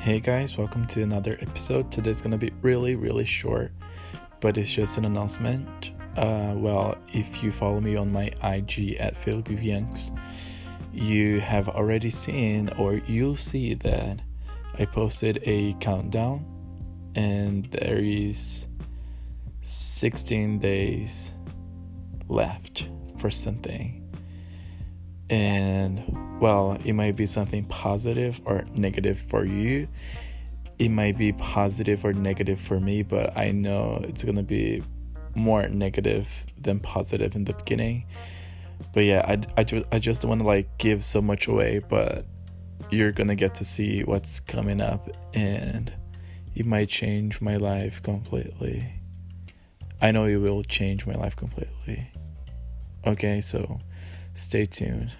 Hey guys, welcome to another episode. Today's gonna be really, really short, but it's just an announcement. Uh, well, if you follow me on my IG at PhilipVianks, you have already seen or you'll see that I posted a countdown and there is 16 days left for something. And well, it might be something positive or negative for you. It might be positive or negative for me, but I know it's gonna be more negative than positive in the beginning. But yeah, I, I, ju- I just want to like give so much away, but you're gonna get to see what's coming up and it might change my life completely. I know it will change my life completely. Okay, so stay tuned.